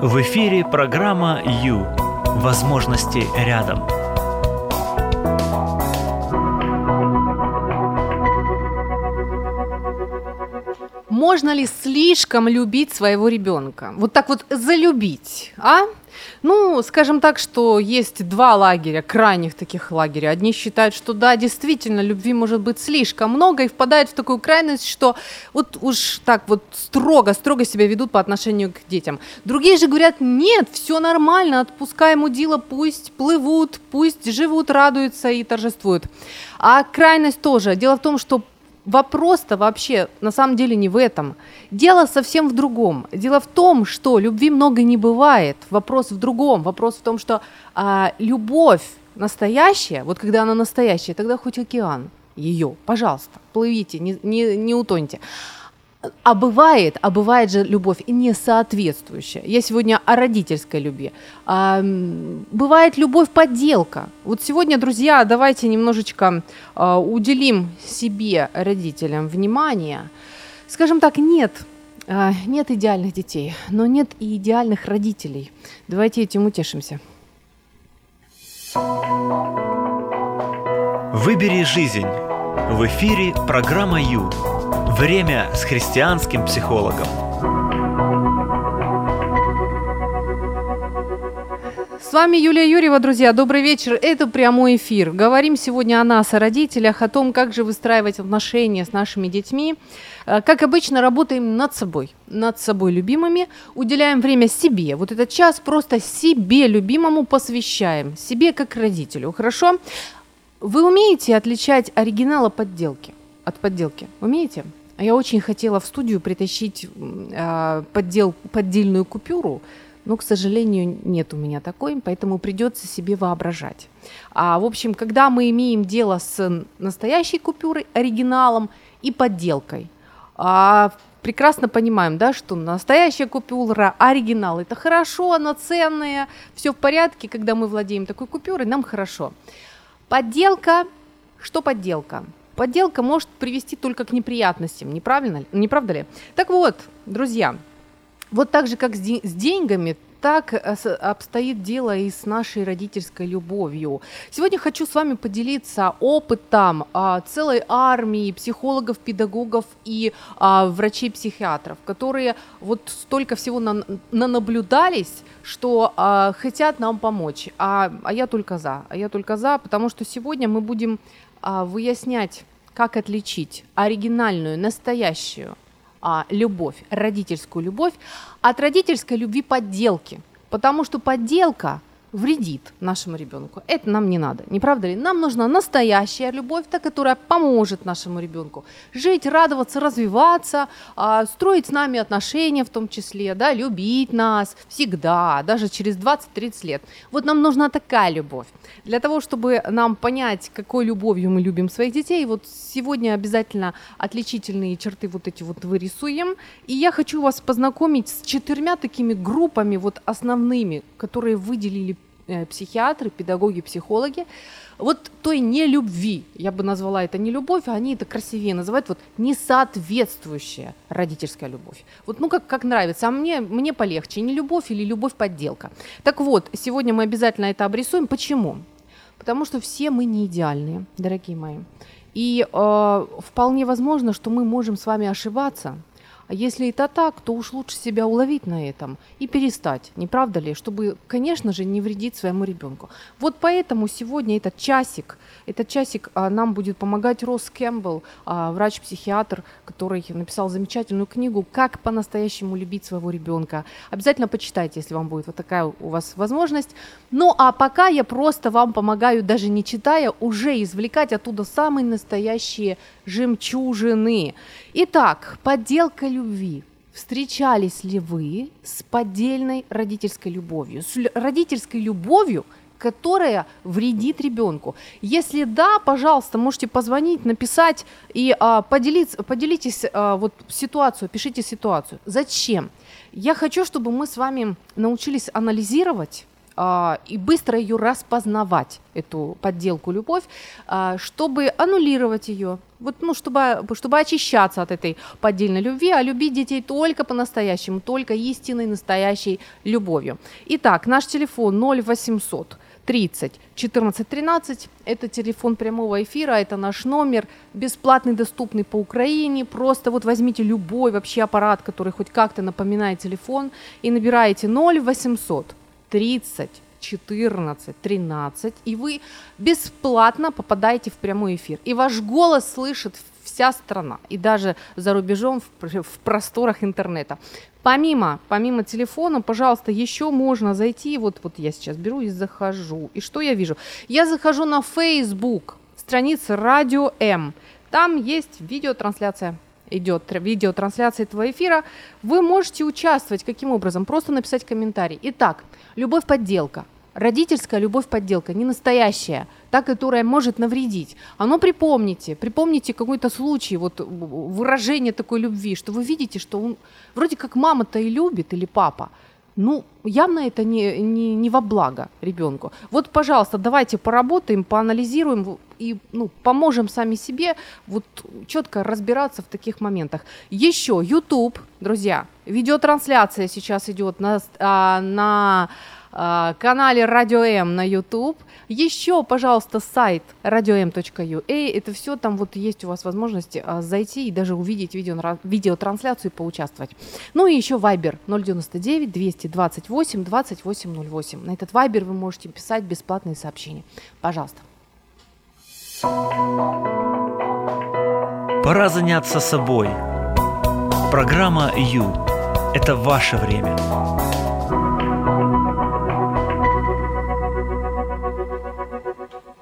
В эфире программа «Ю». Возможности рядом. Можно ли слишком любить своего ребенка? Вот так вот залюбить, а? Ну, скажем так, что есть два лагеря, крайних таких лагеря. Одни считают, что да, действительно, любви может быть слишком много и впадают в такую крайность, что вот уж так вот строго, строго себя ведут по отношению к детям. Другие же говорят, нет, все нормально, отпускай ему дело, пусть плывут, пусть живут, радуются и торжествуют. А крайность тоже. Дело в том, что вопрос-то вообще на самом деле не в этом. Дело совсем в другом. Дело в том, что любви много не бывает. Вопрос в другом. Вопрос в том, что а, любовь настоящая, вот когда она настоящая, тогда хоть океан ее, пожалуйста, плывите, не, не, не утоньте. А бывает, а бывает же любовь несоответствующая. Я сегодня о родительской любви. А, бывает любовь подделка. Вот сегодня, друзья, давайте немножечко а, уделим себе, родителям, внимание. Скажем так, нет, а, нет идеальных детей, но нет и идеальных родителей. Давайте этим утешимся. Выбери жизнь. В эфире программа Ю. Время с христианским психологом. С вами Юлия Юрьева, друзья. Добрый вечер. Это прямой эфир. Говорим сегодня о нас, о родителях, о том, как же выстраивать отношения с нашими детьми. Э, как обычно, работаем над собой, над собой любимыми, уделяем время себе. Вот этот час просто себе любимому посвящаем, себе как родителю. Хорошо? Вы умеете отличать оригинал от подделки? От подделки? Умеете? А я очень хотела в студию притащить э, поддел, поддельную купюру, но, к сожалению, нет у меня такой, поэтому придется себе воображать. А, в общем, когда мы имеем дело с настоящей купюрой, оригиналом и подделкой, а, прекрасно понимаем, да, что настоящая купюра, оригинал, это хорошо, она ценная, все в порядке, когда мы владеем такой купюрой, нам хорошо. Подделка, что подделка? Подделка может привести только к неприятностям, неправильно, не правда ли? Так вот, друзья, вот так же, как с, с деньгами, так э, обстоит дело и с нашей родительской любовью. Сегодня хочу с вами поделиться опытом а, целой армии психологов, педагогов и а, врачей-психиатров, которые вот столько всего на, на наблюдались, что а, хотят нам помочь. А, а я только за, а я только за, потому что сегодня мы будем выяснять, как отличить оригинальную, настоящую а, любовь, родительскую любовь, от родительской любви подделки. Потому что подделка вредит нашему ребенку. Это нам не надо, не правда ли? Нам нужна настоящая любовь, та, которая поможет нашему ребенку жить, радоваться, развиваться, а, строить с нами отношения в том числе, да, любить нас всегда, даже через 20-30 лет. Вот нам нужна такая любовь. Для того, чтобы нам понять, какой любовью мы любим своих детей, вот сегодня обязательно отличительные черты вот эти вот вырисуем. И я хочу вас познакомить с четырьмя такими группами вот основными, которые выделили психиатры, педагоги, психологи, вот той нелюбви, я бы назвала это не любовь, а они это красивее называют, вот несоответствующая родительская любовь. Вот ну как, как нравится, а мне, мне полегче, не любовь или любовь-подделка. Так вот, сегодня мы обязательно это обрисуем. Почему? Потому что все мы не идеальные, дорогие мои. И э, вполне возможно, что мы можем с вами ошибаться, а если это так, то уж лучше себя уловить на этом и перестать, не правда ли, чтобы, конечно же, не вредить своему ребенку. Вот поэтому сегодня этот часик, этот часик а, нам будет помогать Росс Кэмпбелл, а, врач-психиатр, который написал замечательную книгу «Как по-настоящему любить своего ребенка». Обязательно почитайте, если вам будет вот такая у вас возможность. Ну а пока я просто вам помогаю, даже не читая, уже извлекать оттуда самые настоящие жемчужины. Итак, подделка любви. Встречались ли вы с поддельной родительской любовью? С родительской любовью, которая вредит ребенку. Если да, пожалуйста, можете позвонить, написать и а, поделиться, поделитесь а, вот ситуацию, пишите ситуацию. Зачем? Я хочу, чтобы мы с вами научились анализировать и быстро ее распознавать, эту подделку любовь, а, чтобы аннулировать ее, вот, ну, чтобы, чтобы очищаться от этой поддельной любви, а любить детей только по-настоящему, только истинной настоящей любовью. Итак, наш телефон 0800 30 14 13. Это телефон прямого эфира, это наш номер, бесплатный, доступный по Украине. Просто вот возьмите любой вообще аппарат, который хоть как-то напоминает телефон, и набираете 0800 30 14, 13, и вы бесплатно попадаете в прямой эфир. И ваш голос слышит вся страна, и даже за рубежом в, в просторах интернета. Помимо, помимо телефона, пожалуйста, еще можно зайти, вот, вот я сейчас беру и захожу. И что я вижу? Я захожу на Facebook, страница Радио М. Там есть видеотрансляция идет видеотрансляция этого эфира, вы можете участвовать. Каким образом? Просто написать комментарий. Итак, любовь-подделка. Родительская любовь-подделка, не настоящая, та, которая может навредить. Оно припомните, припомните какой-то случай, вот выражение такой любви, что вы видите, что он вроде как мама-то и любит, или папа, ну, явно это не, не, не во благо ребенку. Вот, пожалуйста, давайте поработаем, поанализируем и ну, поможем сами себе вот четко разбираться в таких моментах. Еще YouTube, друзья, видеотрансляция сейчас идет на, а, на а, канале Радио М на YouTube. Еще, пожалуйста, сайт radio.m.ua. Это все там вот есть у вас возможность а, зайти и даже увидеть видео, видеотрансляцию и поучаствовать. Ну и еще Viber 099 228 2808. На этот Viber вы можете писать бесплатные сообщения. Пожалуйста. Пора заняться собой. Программа «Ю» – это ваше время.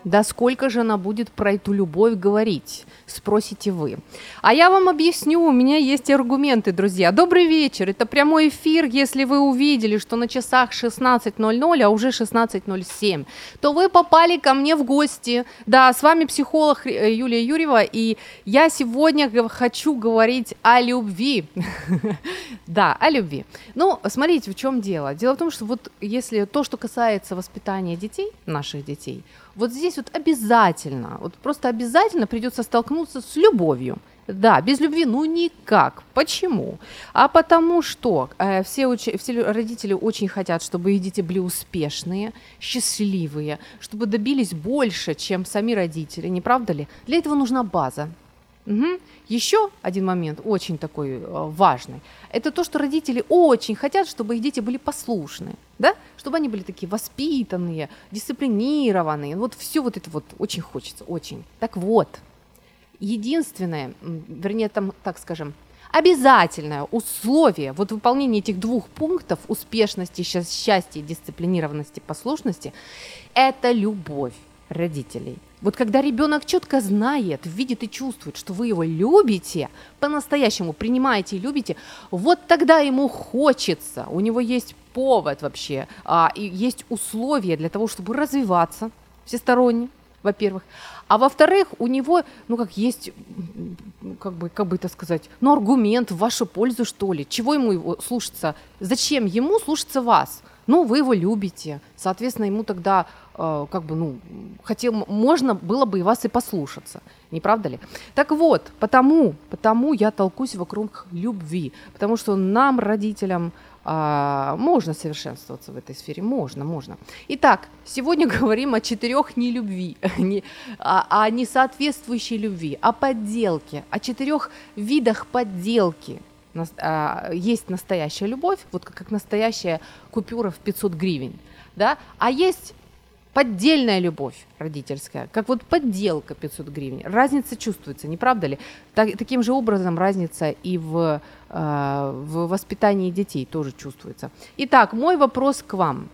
Да сколько же она будет про эту любовь говорить? Спросите вы. А я вам объясню, у меня есть аргументы, друзья. Добрый вечер, это прямой эфир. Если вы увидели, что на часах 16.00, а уже 16.07, то вы попали ко мне в гости. Да, с вами психолог э, Юлия Юрьева, и я сегодня хочу говорить о любви. Да, о любви. Ну, смотрите, в чем дело. Дело в том, что вот если то, что касается воспитания детей, наших детей, вот здесь вот обязательно, вот просто обязательно придется столкнуться с любовью. Да, без любви ну никак. Почему? А потому что э, все, уч- все родители очень хотят, чтобы их дети были успешные, счастливые, чтобы добились больше, чем сами родители, не правда ли? Для этого нужна база. Угу. Еще один момент, очень такой э, важный, это то, что родители очень хотят, чтобы их дети были послушны, да? чтобы они были такие воспитанные, дисциплинированные. Вот все вот это вот очень хочется, очень. Так вот, единственное, вернее, там, так скажем, обязательное условие вот выполнения этих двух пунктов успешности, счастья, дисциплинированности, послушности – это любовь родителей. Вот когда ребенок четко знает, видит и чувствует, что вы его любите, по-настоящему принимаете и любите, вот тогда ему хочется, у него есть повод вообще, а, и есть условия для того, чтобы развиваться всесторонне, во-первых. А во-вторых, у него, ну как есть, как бы, как бы это сказать, ну аргумент в вашу пользу, что ли. Чего ему его слушаться? Зачем ему слушаться вас? Ну, вы его любите. Соответственно, ему тогда э, как бы, ну, хотел, можно было бы и вас и послушаться. Не правда ли? Так вот, потому, потому я толкусь вокруг любви. Потому что нам, родителям, а, можно совершенствоваться в этой сфере, можно, можно. Итак, сегодня говорим о четырех нелюбви, не, о, о несоответствующей любви, о подделке, о четырех видах подделки. А, есть настоящая любовь, вот как, настоящая купюра в 500 гривен, да, а есть поддельная любовь родительская, как вот подделка 500 гривен. Разница чувствуется, не правда ли? Так, таким же образом разница и в, э, в воспитании детей тоже чувствуется. Итак, мой вопрос к вам.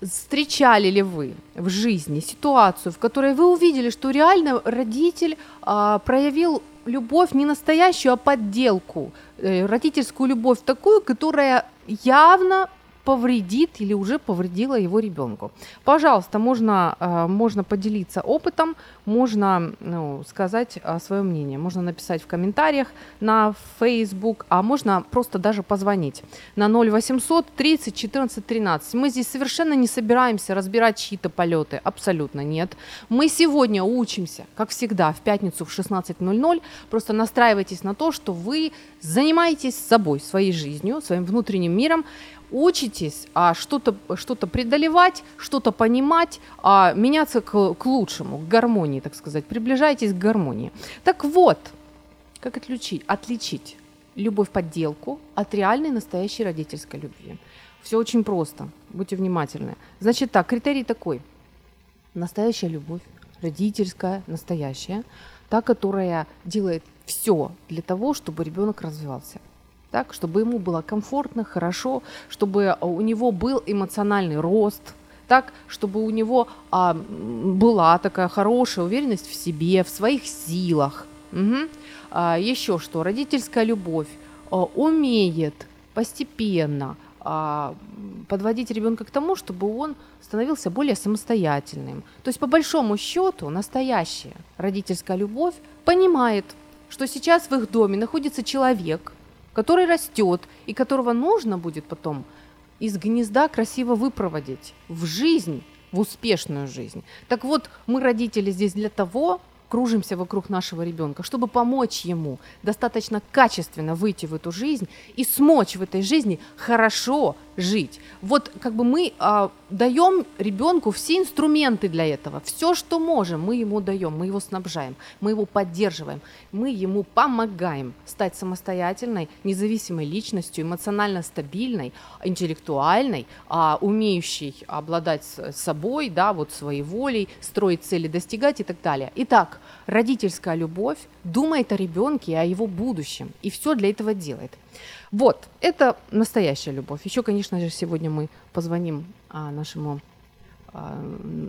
Встречали ли вы в жизни ситуацию, в которой вы увидели, что реально родитель э, проявил любовь не настоящую, а подделку, э, родительскую любовь такую, которая явно повредит или уже повредила его ребенку. Пожалуйста, можно, э, можно поделиться опытом, можно ну, сказать э, свое мнение, можно написать в комментариях на Facebook, а можно просто даже позвонить на 0800 30 14 13. Мы здесь совершенно не собираемся разбирать чьи-то полеты, абсолютно нет. Мы сегодня учимся, как всегда, в пятницу в 16.00. Просто настраивайтесь на то, что вы занимаетесь собой, своей жизнью, своим внутренним миром, учитесь а, что-то что преодолевать, что-то понимать, а, меняться к, к лучшему, к гармонии, так сказать, приближайтесь к гармонии. Так вот, как отличить, отличить любовь подделку от реальной настоящей родительской любви? Все очень просто, будьте внимательны. Значит так, критерий такой. Настоящая любовь, родительская, настоящая, та, которая делает все для того, чтобы ребенок развивался. Так, чтобы ему было комфортно, хорошо, чтобы у него был эмоциональный рост, так, чтобы у него а, была такая хорошая уверенность в себе, в своих силах. Угу. А, еще что, родительская любовь а, умеет постепенно а, подводить ребенка к тому, чтобы он становился более самостоятельным. То есть, по большому счету, настоящая родительская любовь понимает, что сейчас в их доме находится человек, который растет и которого нужно будет потом из гнезда красиво выпроводить в жизнь, в успешную жизнь. Так вот, мы, родители, здесь для того, кружимся вокруг нашего ребенка, чтобы помочь ему достаточно качественно выйти в эту жизнь и смочь в этой жизни хорошо жить. Вот как бы мы а, даем ребенку все инструменты для этого, все, что можем, мы ему даем, мы его снабжаем, мы его поддерживаем, мы ему помогаем стать самостоятельной, независимой личностью, эмоционально стабильной, интеллектуальной, а, умеющей обладать собой, да, вот своей волей, строить цели, достигать и так далее. Итак, родительская любовь думает о ребенке о его будущем, и все для этого делает. Вот, это настоящая любовь. Еще, конечно же, сегодня мы позвоним а, нашему, а,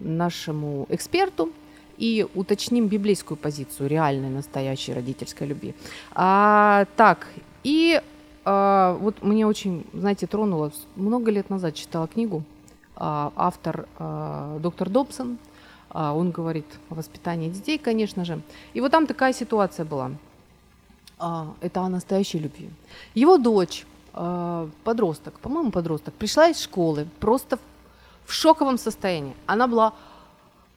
нашему эксперту и уточним библейскую позицию реальной настоящей родительской любви. А, так, и а, вот мне очень, знаете, тронуло, много лет назад читала книгу, а, автор доктор Добсон, он говорит о воспитании детей, конечно же. И вот там такая ситуация была – а, это о настоящей любви. Его дочь, а, подросток, по-моему, подросток, пришла из школы просто в шоковом состоянии. Она была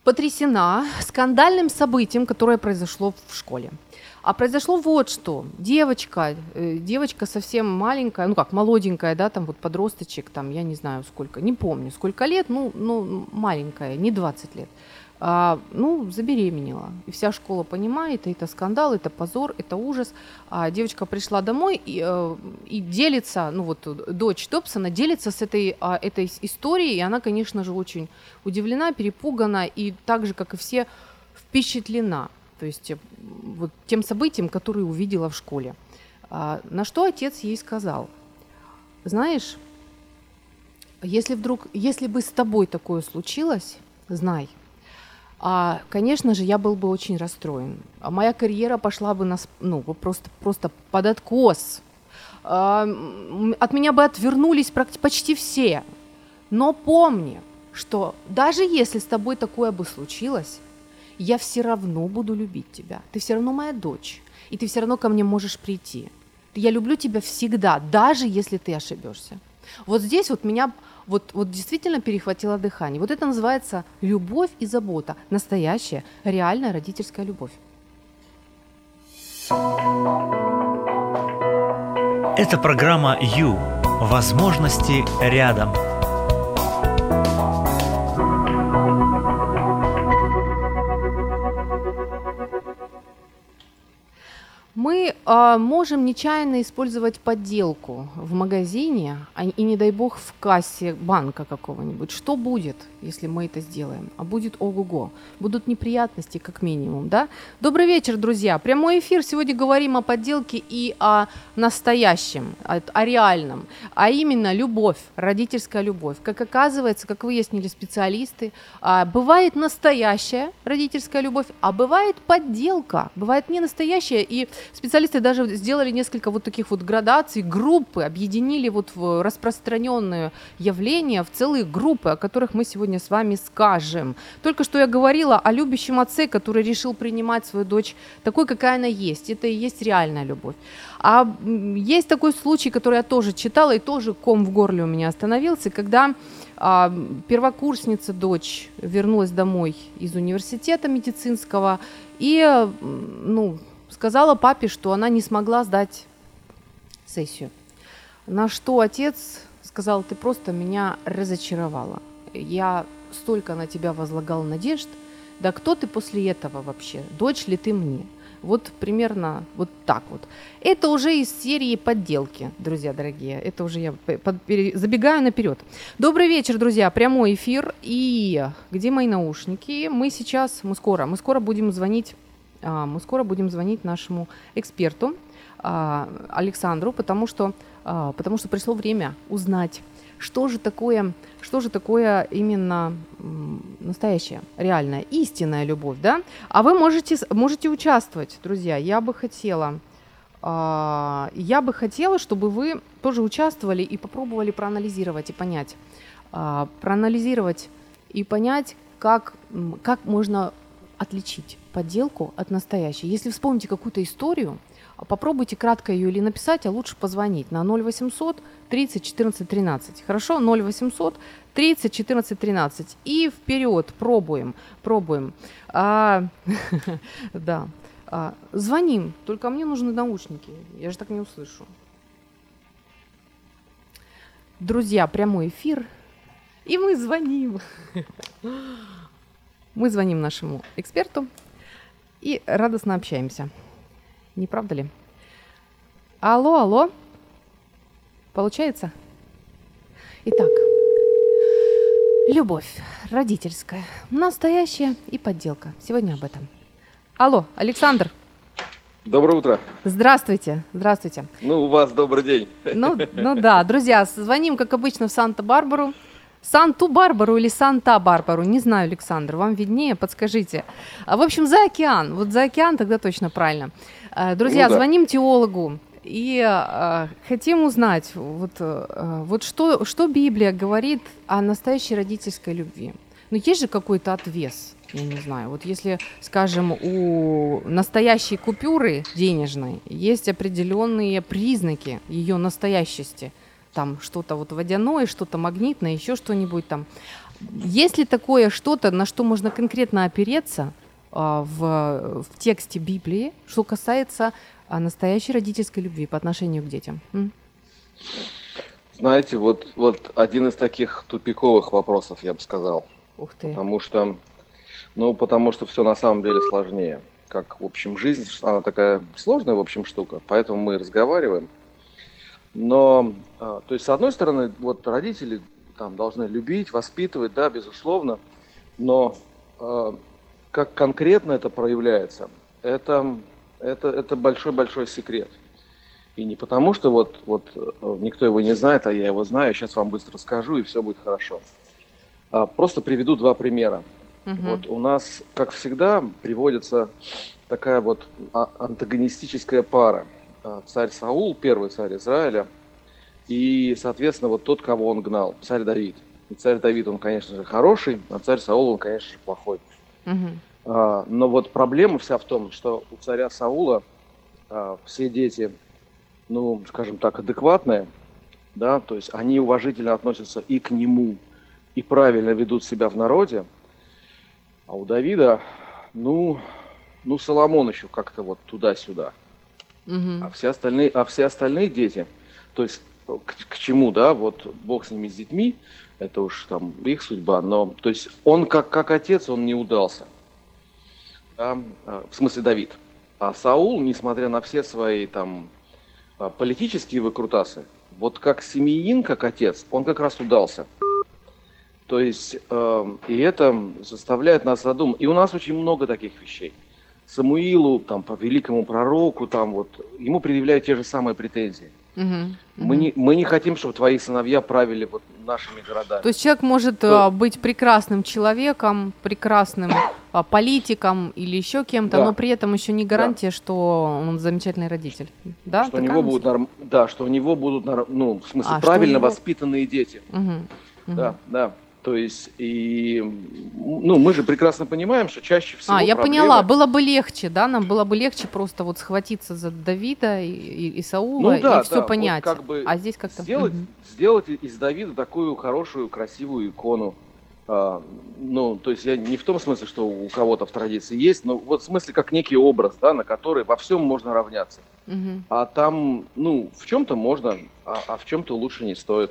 потрясена скандальным событием, которое произошло в школе. А произошло вот что. Девочка, э, девочка совсем маленькая, ну как, молоденькая, да, там вот подросточек, там, я не знаю сколько, не помню сколько лет, ну, ну маленькая, не 20 лет а, ну, забеременела. И вся школа понимает, это скандал, это позор, это ужас. А девочка пришла домой и, э, и делится, ну вот дочь Добсона делится с этой, а, этой историей, и она, конечно же, очень удивлена, перепугана и так же, как и все, впечатлена. То есть э, вот тем событием, которое увидела в школе. А, на что отец ей сказал, знаешь, если вдруг, если бы с тобой такое случилось, знай – а, конечно же, я был бы очень расстроен. А моя карьера пошла бы на, ну, просто, просто под откос. А, от меня бы отвернулись почти все. Но помни, что даже если с тобой такое бы случилось, я все равно буду любить тебя. Ты все равно моя дочь, и ты все равно ко мне можешь прийти. Я люблю тебя всегда, даже если ты ошибешься. Вот здесь вот меня вот, вот действительно перехватило дыхание. Вот это называется любовь и забота. Настоящая, реальная родительская любовь. Это программа «Ю». Возможности рядом. Мы э, можем нечаянно использовать подделку в магазине а, и, не дай бог, в кассе банка какого-нибудь. Что будет, если мы это сделаем? А будет ого-го. Будут неприятности, как минимум, да? Добрый вечер, друзья. Прямой эфир. Сегодня говорим о подделке и о настоящем, о, о реальном. А именно любовь, родительская любовь. Как оказывается, как выяснили специалисты, э, бывает настоящая родительская любовь, а бывает подделка. Бывает не настоящая. И специалисты специалисты даже сделали несколько вот таких вот градаций, группы, объединили вот в распространенные явления в целые группы, о которых мы сегодня с вами скажем. Только что я говорила о любящем отце, который решил принимать свою дочь такой, какая она есть. Это и есть реальная любовь. А есть такой случай, который я тоже читала, и тоже ком в горле у меня остановился, когда а, первокурсница дочь вернулась домой из университета медицинского и ну, сказала папе, что она не смогла сдать сессию. На что отец сказал, ты просто меня разочаровала. Я столько на тебя возлагал надежд. Да кто ты после этого вообще? Дочь ли ты мне? Вот примерно вот так вот. Это уже из серии подделки, друзья дорогие. Это уже я под, забегаю наперед. Добрый вечер, друзья. Прямой эфир. И где мои наушники? Мы сейчас, мы скоро, мы скоро будем звонить, мы скоро будем звонить нашему эксперту а, Александру, потому что, а, потому что пришло время узнать что же такое, что же такое именно настоящая, реальная, истинная любовь, да? А вы можете, можете участвовать, друзья. Я бы хотела, я бы хотела, чтобы вы тоже участвовали и попробовали проанализировать и понять, проанализировать и понять, как, как можно отличить подделку от настоящей. Если вспомните какую-то историю, попробуйте кратко ее или написать, а лучше позвонить на 0800 30 14 13. Хорошо? 0800 30 14 13. И вперед, пробуем, пробуем. А, да. А, звоним, только мне нужны наушники. Я же так не услышу. Друзья, прямой эфир. И мы звоним. Мы звоним нашему эксперту и радостно общаемся. Не правда ли? Алло, алло. Получается? Итак, любовь родительская, настоящая и подделка. Сегодня об этом. Алло, Александр. Доброе утро. Здравствуйте, здравствуйте. Ну, у вас добрый день. Ну, ну да, друзья, звоним, как обычно, в Санта-Барбару. Санту-Барбару или Санта-Барбару, не знаю, Александр, вам виднее, подскажите. А, в общем, за океан, вот за океан тогда точно правильно. А, друзья, ну, да. звоним теологу и э, хотим узнать, вот, э, вот что, что Библия говорит о настоящей родительской любви. Ну, есть же какой-то отвес, я не знаю. Вот если, скажем, у настоящей купюры денежной есть определенные признаки ее настоящести – там что-то вот водяное, что-то магнитное, еще что-нибудь там. Есть ли такое что-то, на что можно конкретно опереться а, в, в тексте Библии, что касается а, настоящей родительской любви по отношению к детям? М? Знаете, вот, вот один из таких тупиковых вопросов, я бы сказал. Ух ты. Потому что, ну, потому что все на самом деле сложнее. Как, в общем, жизнь, она такая сложная, в общем, штука. Поэтому мы разговариваем. Но, а, то есть, с одной стороны, вот родители там должны любить, воспитывать, да, безусловно, но э, как конкретно это проявляется, это, это, это большой-большой секрет. И не потому, что вот, вот э, никто его не знает, а я его знаю, сейчас вам быстро скажу, и все будет хорошо. А, просто приведу два примера. Угу. Вот у нас, как всегда, приводится такая вот а, антагонистическая пара – царь Саул, первый царь Израиля, и, соответственно, вот тот, кого он гнал, царь Давид. И царь Давид, он, конечно же, хороший, а царь Саул, он, конечно же, плохой. Угу. Но вот проблема вся в том, что у царя Саула а, все дети, ну, скажем так, адекватные, да, то есть они уважительно относятся и к нему, и правильно ведут себя в народе, а у Давида, ну, ну, Соломон еще как-то вот туда-сюда – Угу. А, все остальные, а все остальные дети, то есть к, к чему, да, вот Бог с ними, с детьми, это уж там их судьба, но, то есть он как, как отец, он не удался. Да, а, в смысле Давид. А Саул, несмотря на все свои там а, политические выкрутасы, вот как семьянин, как отец, он как раз удался. То есть, э, и это заставляет нас задумать. И у нас очень много таких вещей. Самуилу, там, по великому пророку, там, вот, ему предъявляют те же самые претензии. Угу. Мы, не, мы не хотим, чтобы твои сыновья правили вот нашими городами. То есть человек может То... быть прекрасным человеком, прекрасным а, политиком или еще кем-то, да. но при этом еще не гарантия, да. что он замечательный родитель. Да, что у него будут норм... да, что у него будут норм... ну, в смысле, а, правильно него... воспитанные дети. Угу. Угу. Да, да. То есть, и, ну, мы же прекрасно понимаем, что чаще всего А, я проблемы... поняла, было бы легче, да, нам было бы легче просто вот схватиться за Давида и, и, и Саула ну, да, и все да, понять. Вот как бы а здесь как-то... Сделать, угу. сделать из Давида такую хорошую, красивую икону. А, ну, то есть я не в том смысле, что у кого-то в традиции есть, но вот в смысле как некий образ, да, на который во всем можно равняться. Угу. А там, ну, в чем-то можно, а, а в чем-то лучше не стоит.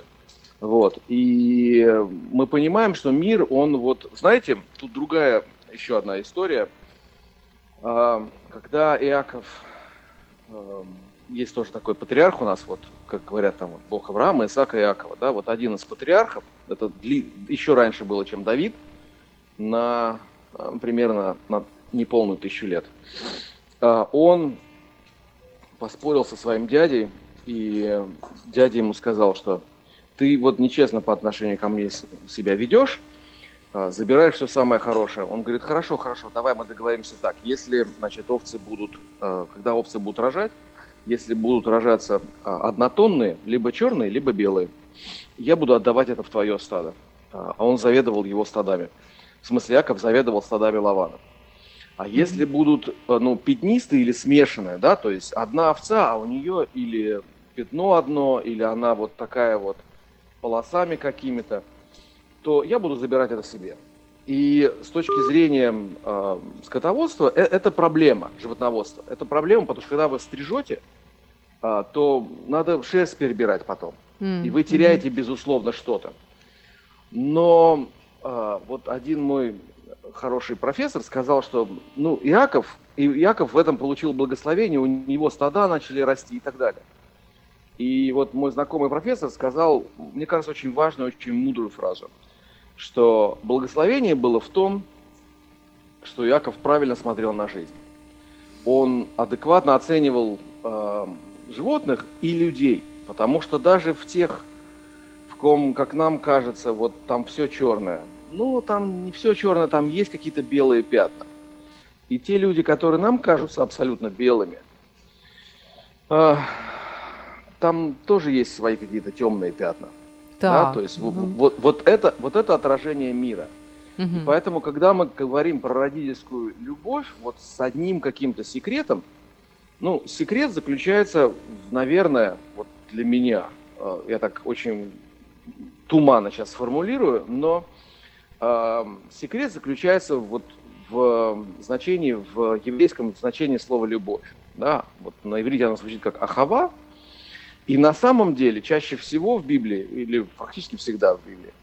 Вот. И мы понимаем, что мир, он вот, знаете, тут другая еще одна история. А, когда Иаков, эм, есть тоже такой патриарх у нас, вот, как говорят там, вот, Бог Авраама, Исаака и Иакова, да, вот один из патриархов, это еще раньше было, чем Давид, на э, примерно на неполную тысячу лет. А, он поспорил со своим дядей, и дядя ему сказал, что ты вот нечестно по отношению ко мне себя ведешь, а, забираешь все самое хорошее. Он говорит, хорошо, хорошо, давай мы договоримся так. Если, значит, овцы будут, а, когда овцы будут рожать, если будут рожаться а, однотонные, либо черные, либо белые, я буду отдавать это в твое стадо. А он заведовал его стадами. В смысле, Яков заведовал стадами Лавана. А если будут, ну, пятнистые или смешанные, да, то есть одна овца, а у нее или пятно одно, или она вот такая вот полосами какими-то, то я буду забирать это себе. И с точки зрения э, скотоводства, э, это проблема животноводства. Это проблема, потому что когда вы стрижете, э, то надо шерсть перебирать потом. Mm. И вы теряете, mm-hmm. безусловно, что-то. Но э, вот один мой хороший профессор сказал, что ну, Иаков, и Иаков в этом получил благословение, у него стада начали расти и так далее. И вот мой знакомый профессор сказал, мне кажется, очень важную, очень мудрую фразу, что благословение было в том, что Яков правильно смотрел на жизнь. Он адекватно оценивал э, животных и людей, потому что даже в тех, в ком, как нам кажется, вот там все черное, ну там не все черное, там есть какие-то белые пятна. И те люди, которые нам кажутся абсолютно белыми, э, там тоже есть свои какие-то темные пятна. Да. да? То есть угу. вот, вот, это, вот это отражение мира. Угу. И поэтому, когда мы говорим про родительскую любовь, вот с одним каким-то секретом, ну, секрет заключается, наверное, вот для меня, э, я так очень туманно сейчас сформулирую, но э, секрет заключается вот в значении, в еврейском значении слова «любовь». Да? Вот на иврите оно звучит как «ахава», и на самом деле чаще всего в Библии, или фактически всегда в Библии,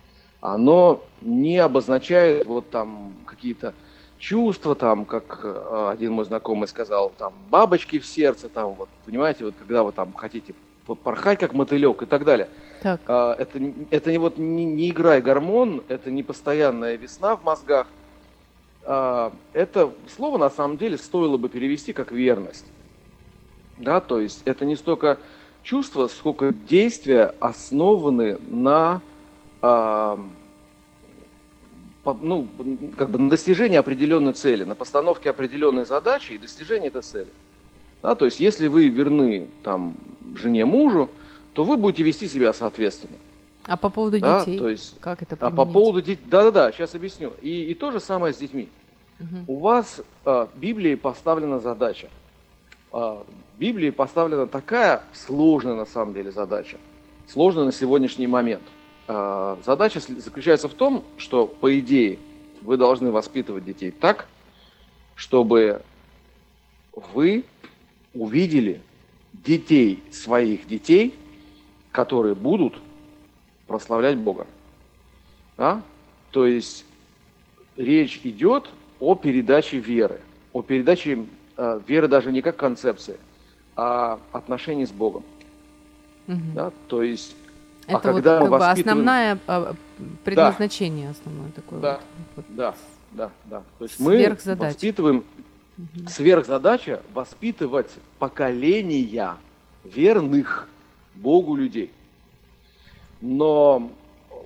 оно не обозначает вот там какие-то чувства, там, как э, один мой знакомый сказал, там, бабочки в сердце, там, вот, понимаете, вот, когда вы там хотите порхать, как мотылек и так далее. Так. А, это, это не вот не, не игра и гормон, это не постоянная весна в мозгах. А, это слово на самом деле стоило бы перевести как верность. Да, то есть это не столько чувства, сколько действия основаны на, э, по, ну, как бы на достижении определенной цели, на постановке определенной задачи и достижении этой цели. Да, то есть, если вы верны там, жене мужу, то вы будете вести себя соответственно. А по поводу да, детей? То есть, как это применить? А по поводу детей, да-да-да, сейчас объясню. И, и то же самое с детьми. Угу. У вас э, в Библии поставлена задача. Э, Библии поставлена такая сложная на самом деле задача, сложная на сегодняшний момент. А, задача заключается в том, что, по идее, вы должны воспитывать детей так, чтобы вы увидели детей своих детей, которые будут прославлять Бога. Да? То есть речь идет о передаче веры, о передаче э, веры даже не как концепции, а отношений с Богом. Угу. Да? То есть, а Это а вот когда как бы воспитываем... основное а, предназначение да. основное такое. Да, вот. да, да, да. То есть мы воспитываем угу. сверхзадача воспитывать поколения верных Богу людей. Но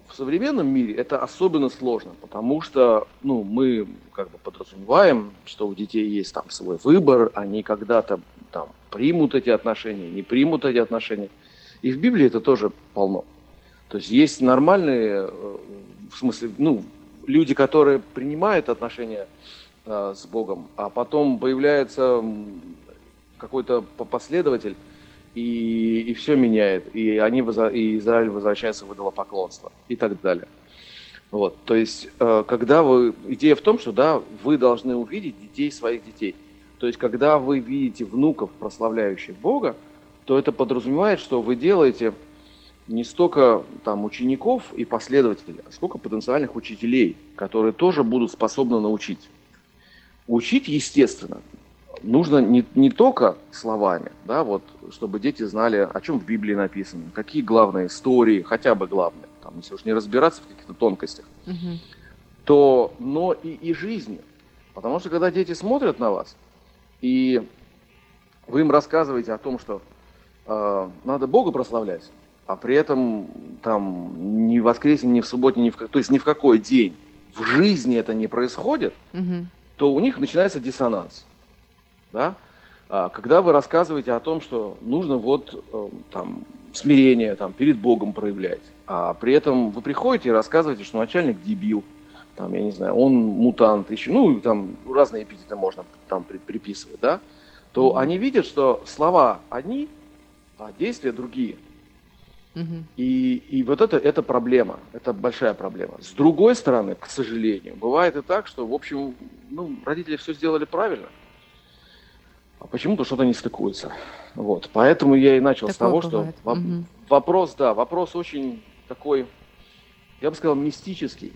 в современном мире это особенно сложно, потому что ну, мы как бы подразумеваем, что у детей есть там свой выбор, они когда-то там примут эти отношения, не примут эти отношения. И в Библии это тоже полно. То есть есть нормальные, э, в смысле, ну, люди, которые принимают отношения э, с Богом, а потом появляется какой-то последователь, и, и все меняет, и, они, и Израиль возвращается в идолопоклонство и так далее. Вот, то есть, э, когда вы, идея в том, что, да, вы должны увидеть детей своих детей. То есть, когда вы видите внуков, прославляющих Бога, то это подразумевает, что вы делаете не столько там учеников и последователей, а сколько потенциальных учителей, которые тоже будут способны научить. Учить, естественно, нужно не, не только словами, да, вот, чтобы дети знали, о чем в Библии написано, какие главные истории, хотя бы главные, там, если уж не разбираться в каких-то тонкостях, угу. то, но и, и жизни. Потому что когда дети смотрят на вас, и вы им рассказываете о том, что э, надо Бога прославлять, а при этом там ни в воскресенье, ни в субботе, ни в, то есть ни в какой день в жизни это не происходит, угу. то у них начинается диссонанс да, а, когда вы рассказываете о том, что нужно вот э, там смирение там, перед Богом проявлять, а при этом вы приходите и рассказываете, что начальник дебил, там, я не знаю, он мутант, еще, ну, там разные эпитеты можно там приписывать, да, то они видят, что слова одни, а действия другие. Mm-hmm. И, и вот это, это проблема, это большая проблема. С другой стороны, к сожалению, бывает и так, что, в общем, ну, родители все сделали правильно – а почему-то что-то не стыкуется. Вот. Поэтому я и начал Такое с того, бывает. что угу. вопрос, да, вопрос очень такой, я бы сказал, мистический.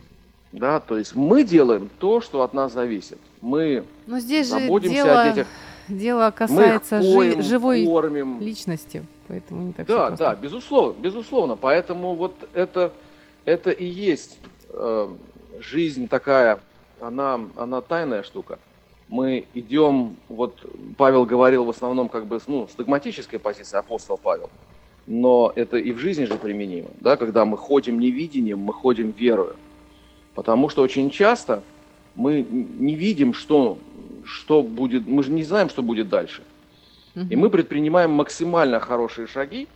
Да, то есть мы делаем то, что от нас зависит. Мы Но здесь заботимся же дело, о детях. Дело касается мы поем, живой кормим. личности, поэтому не так Да, да, безусловно, безусловно. Поэтому вот это, это и есть э, жизнь такая, она, она тайная штука мы идем, вот Павел говорил в основном как бы, ну, с догматической позиции, апостол Павел, но это и в жизни же применимо, да, когда мы ходим невидением, мы ходим верою. Потому что очень часто мы не видим, что, что будет, мы же не знаем, что будет дальше. И мы предпринимаем максимально хорошие шаги,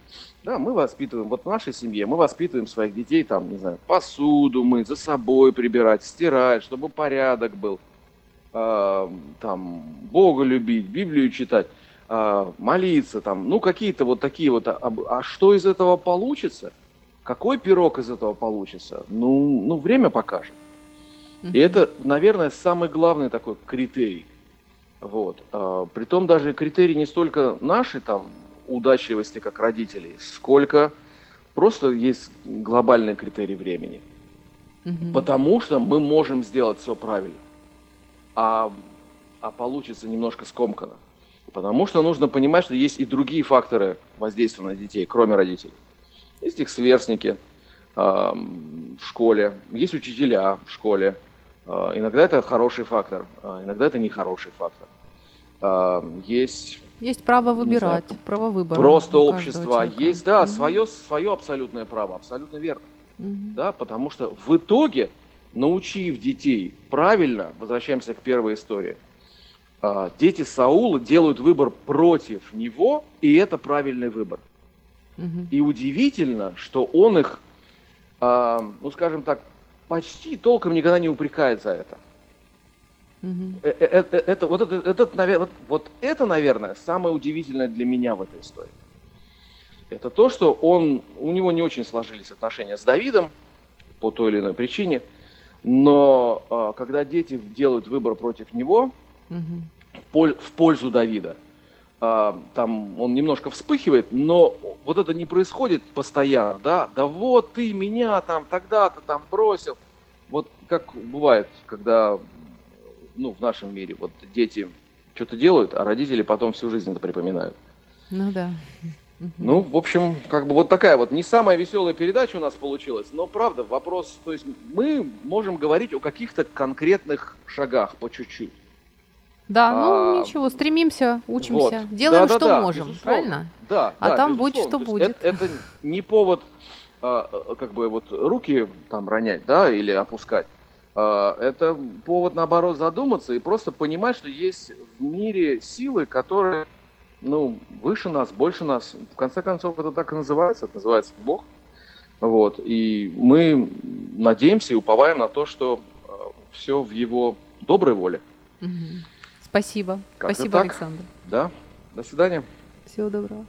да, мы воспитываем, вот в нашей семье мы воспитываем своих детей, там, не знаю, посуду мыть, за собой прибирать, стирать, чтобы порядок был – э, там, Бога любить, Библию читать, э, молиться, там, ну, какие-то вот такие вот. А, а что из этого получится? Какой пирог из этого получится? Ну, ну время покажет. И это, наверное, самый главный такой критерий. Вот. А, притом даже критерий не столько нашей там удачливости как родителей, сколько просто есть глобальный критерий времени. Угу. Потому что мы можем сделать все правильно а, а получится немножко скомкано. Потому что нужно понимать, что есть и другие факторы воздействия на детей, кроме родителей. Есть их сверстники э, в школе, есть учителя в школе. Э, иногда это хороший фактор, э, иногда это нехороший фактор. Э, есть есть право выбирать, знаю, право выбора. Просто общество есть, да, угу. свое, свое абсолютное право, абсолютно верно. Угу. Да, потому что в итоге научив детей правильно, возвращаемся к первой истории, дети Саула делают выбор против него, и это правильный выбор. Угу. И удивительно, что он их, а, ну скажем так, почти толком никогда не упрекает за это. Угу. Это, это, вот, это, это, вот, вот это, наверное, самое удивительное для меня в этой истории. Это то, что он, у него не очень сложились отношения с Давидом по той или иной причине – но э, когда дети делают выбор против него угу. в пользу Давида, э, там он немножко вспыхивает, но вот это не происходит постоянно, да, да вот ты меня там тогда-то там бросил. Вот как бывает, когда ну, в нашем мире вот дети что-то делают, а родители потом всю жизнь это припоминают. Ну да. Ну, в общем, как бы вот такая вот не самая веселая передача у нас получилась, но правда, вопрос, то есть мы можем говорить о каких-то конкретных шагах по чуть-чуть. Да, ну а, ничего, стремимся, учимся, вот. делаем, да, что да, можем, безусловно. правильно? Да. А да, там будет, что будет. Это, это не повод, а, как бы вот руки там ронять, да, или опускать. А, это повод, наоборот, задуматься и просто понимать, что есть в мире силы, которые, ну, выше нас, больше нас. В конце концов, это так и называется, это называется Бог. Вот. И мы надеемся и уповаем на то, что все в его доброй воле. Угу. Спасибо. Как Спасибо, Александр. Да. До свидания. Всего доброго.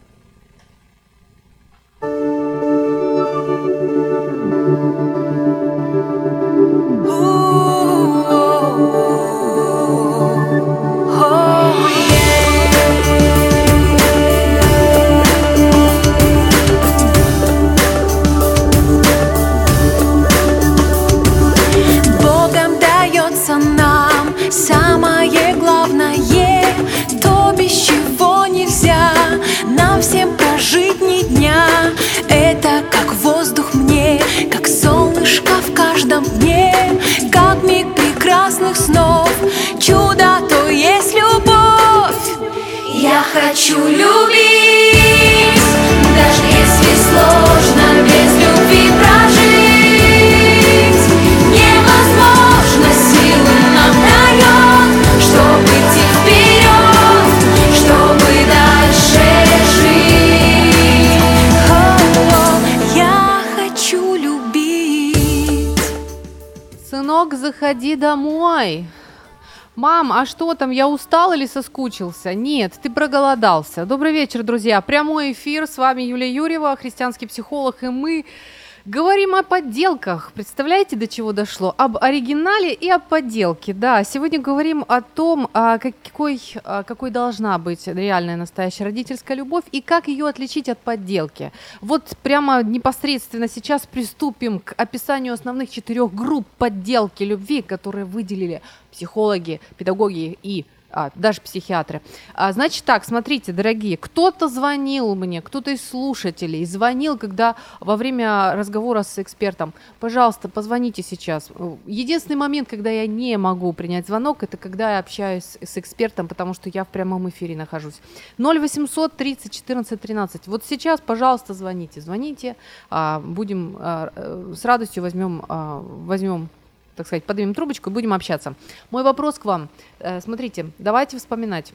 Заходи домой. Мам, а что там, я устал или соскучился? Нет, ты проголодался. Добрый вечер, друзья. Прямой эфир, с вами Юлия Юрьева, христианский психолог, и мы Говорим о подделках. Представляете, до чего дошло? Об оригинале и о подделке. Да, сегодня говорим о том, какой, какой должна быть реальная настоящая родительская любовь и как ее отличить от подделки. Вот прямо непосредственно сейчас приступим к описанию основных четырех групп подделки любви, которые выделили психологи, педагоги и а, даже психиатры. А, значит так, смотрите, дорогие, кто-то звонил мне, кто-то из слушателей звонил, когда во время разговора с экспертом, пожалуйста, позвоните сейчас. Единственный момент, когда я не могу принять звонок, это когда я общаюсь с экспертом, потому что я в прямом эфире нахожусь. 0800 30 14 13. Вот сейчас, пожалуйста, звоните, звоните, а, будем а, э, с радостью возьмем, а, возьмем так сказать, поднимем трубочку и будем общаться. Мой вопрос к вам. Э, смотрите, давайте вспоминать.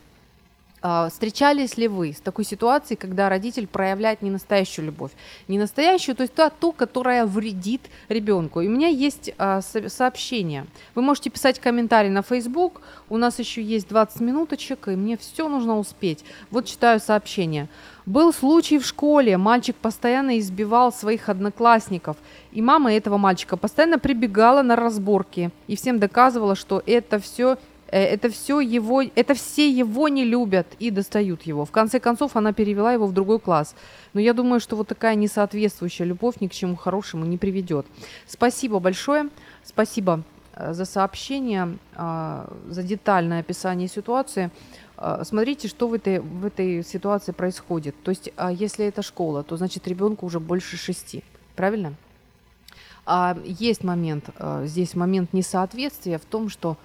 А, встречались ли вы с такой ситуацией, когда родитель проявляет не настоящую любовь? Не настоящую, то есть ту, ту которая вредит ребенку. И у меня есть а, сообщение. Вы можете писать комментарий на Facebook. У нас еще есть 20 минуточек, и мне все нужно успеть. Вот читаю сообщение. Был случай в школе, мальчик постоянно избивал своих одноклассников, и мама этого мальчика постоянно прибегала на разборки и всем доказывала, что это все это все его, это все его не любят и достают его. В конце концов, она перевела его в другой класс. Но я думаю, что вот такая несоответствующая любовь ни к чему хорошему не приведет. Спасибо большое. Спасибо э, за сообщение, а, за детальное описание ситуации. Смотрите, что в этой, в этой ситуации происходит. То есть, а, если это школа, то значит ребенку уже больше шести. Правильно? А есть момент, здесь момент несоответствия в том, что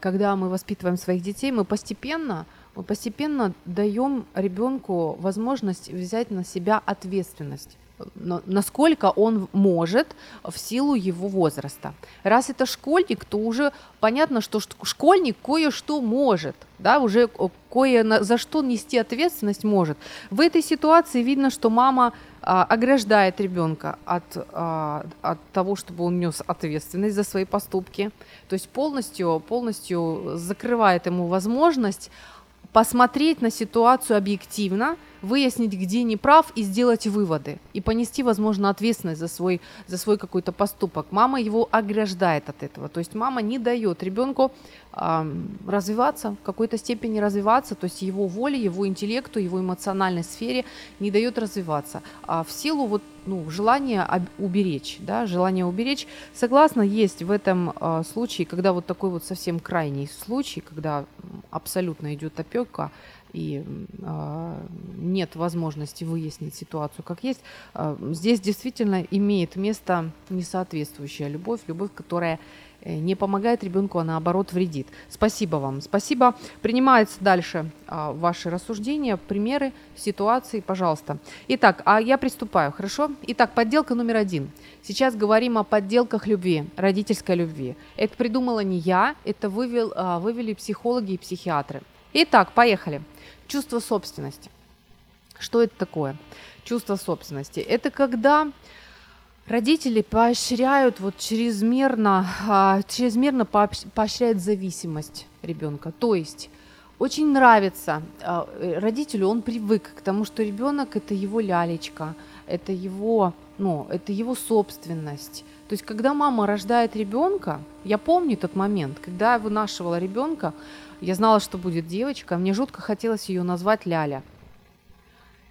когда мы воспитываем своих детей, мы постепенно, мы постепенно даем ребенку возможность взять на себя ответственность насколько он может в силу его возраста. Раз это школьник, то уже понятно, что школьник кое-что может, да, уже кое за что нести ответственность может. В этой ситуации видно, что мама а, ограждает ребенка от, а, от того, чтобы он нес ответственность за свои поступки, то есть полностью, полностью закрывает ему возможность посмотреть на ситуацию объективно, выяснить, где не прав и сделать выводы. И понести, возможно, ответственность за свой, за свой какой-то поступок. Мама его ограждает от этого. То есть мама не дает ребенку э, развиваться, в какой-то степени развиваться, то есть его воле, его интеллекту, его эмоциональной сфере не дает развиваться. А в силу вот ну, желание уберечь, да, желание уберечь. Согласна, есть в этом э, случае, когда вот такой вот совсем крайний случай, когда абсолютно идет опека, и э, нет возможности выяснить ситуацию как есть, э, здесь действительно имеет место несоответствующая любовь, любовь, которая не помогает ребенку, а наоборот вредит. Спасибо вам. Спасибо. Принимается дальше а, ваши рассуждения, примеры, ситуации, пожалуйста. Итак, а я приступаю, хорошо? Итак, подделка номер один. Сейчас говорим о подделках любви, родительской любви. Это придумала не я, это вывел, а, вывели психологи и психиатры. Итак, поехали. Чувство собственности. Что это такое? Чувство собственности. Это когда родители поощряют вот чрезмерно, а, чрезмерно поощряют зависимость ребенка. То есть очень нравится а, э, родителю, он привык к тому, что ребенок это его лялечка, это его, ну, это его собственность. То есть, когда мама рождает ребенка, я помню тот момент, когда я вынашивала ребенка, я знала, что будет девочка, мне жутко хотелось ее назвать Ляля.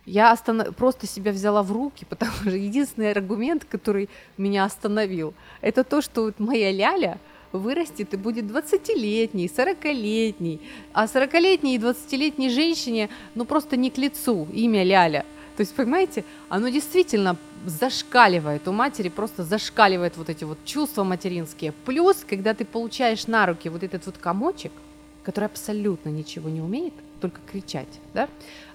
Я останов... просто себя взяла в руки, потому что единственный аргумент, который меня остановил, это то, что вот моя Ляля вырастет и будет 20-летней, 40-летней, а 40-летней и 20-летней женщине ну просто не к лицу имя Ляля. То есть, понимаете, оно действительно зашкаливает у матери, просто зашкаливает вот эти вот чувства материнские. Плюс, когда ты получаешь на руки вот этот вот комочек, который абсолютно ничего не умеет, только кричать, да,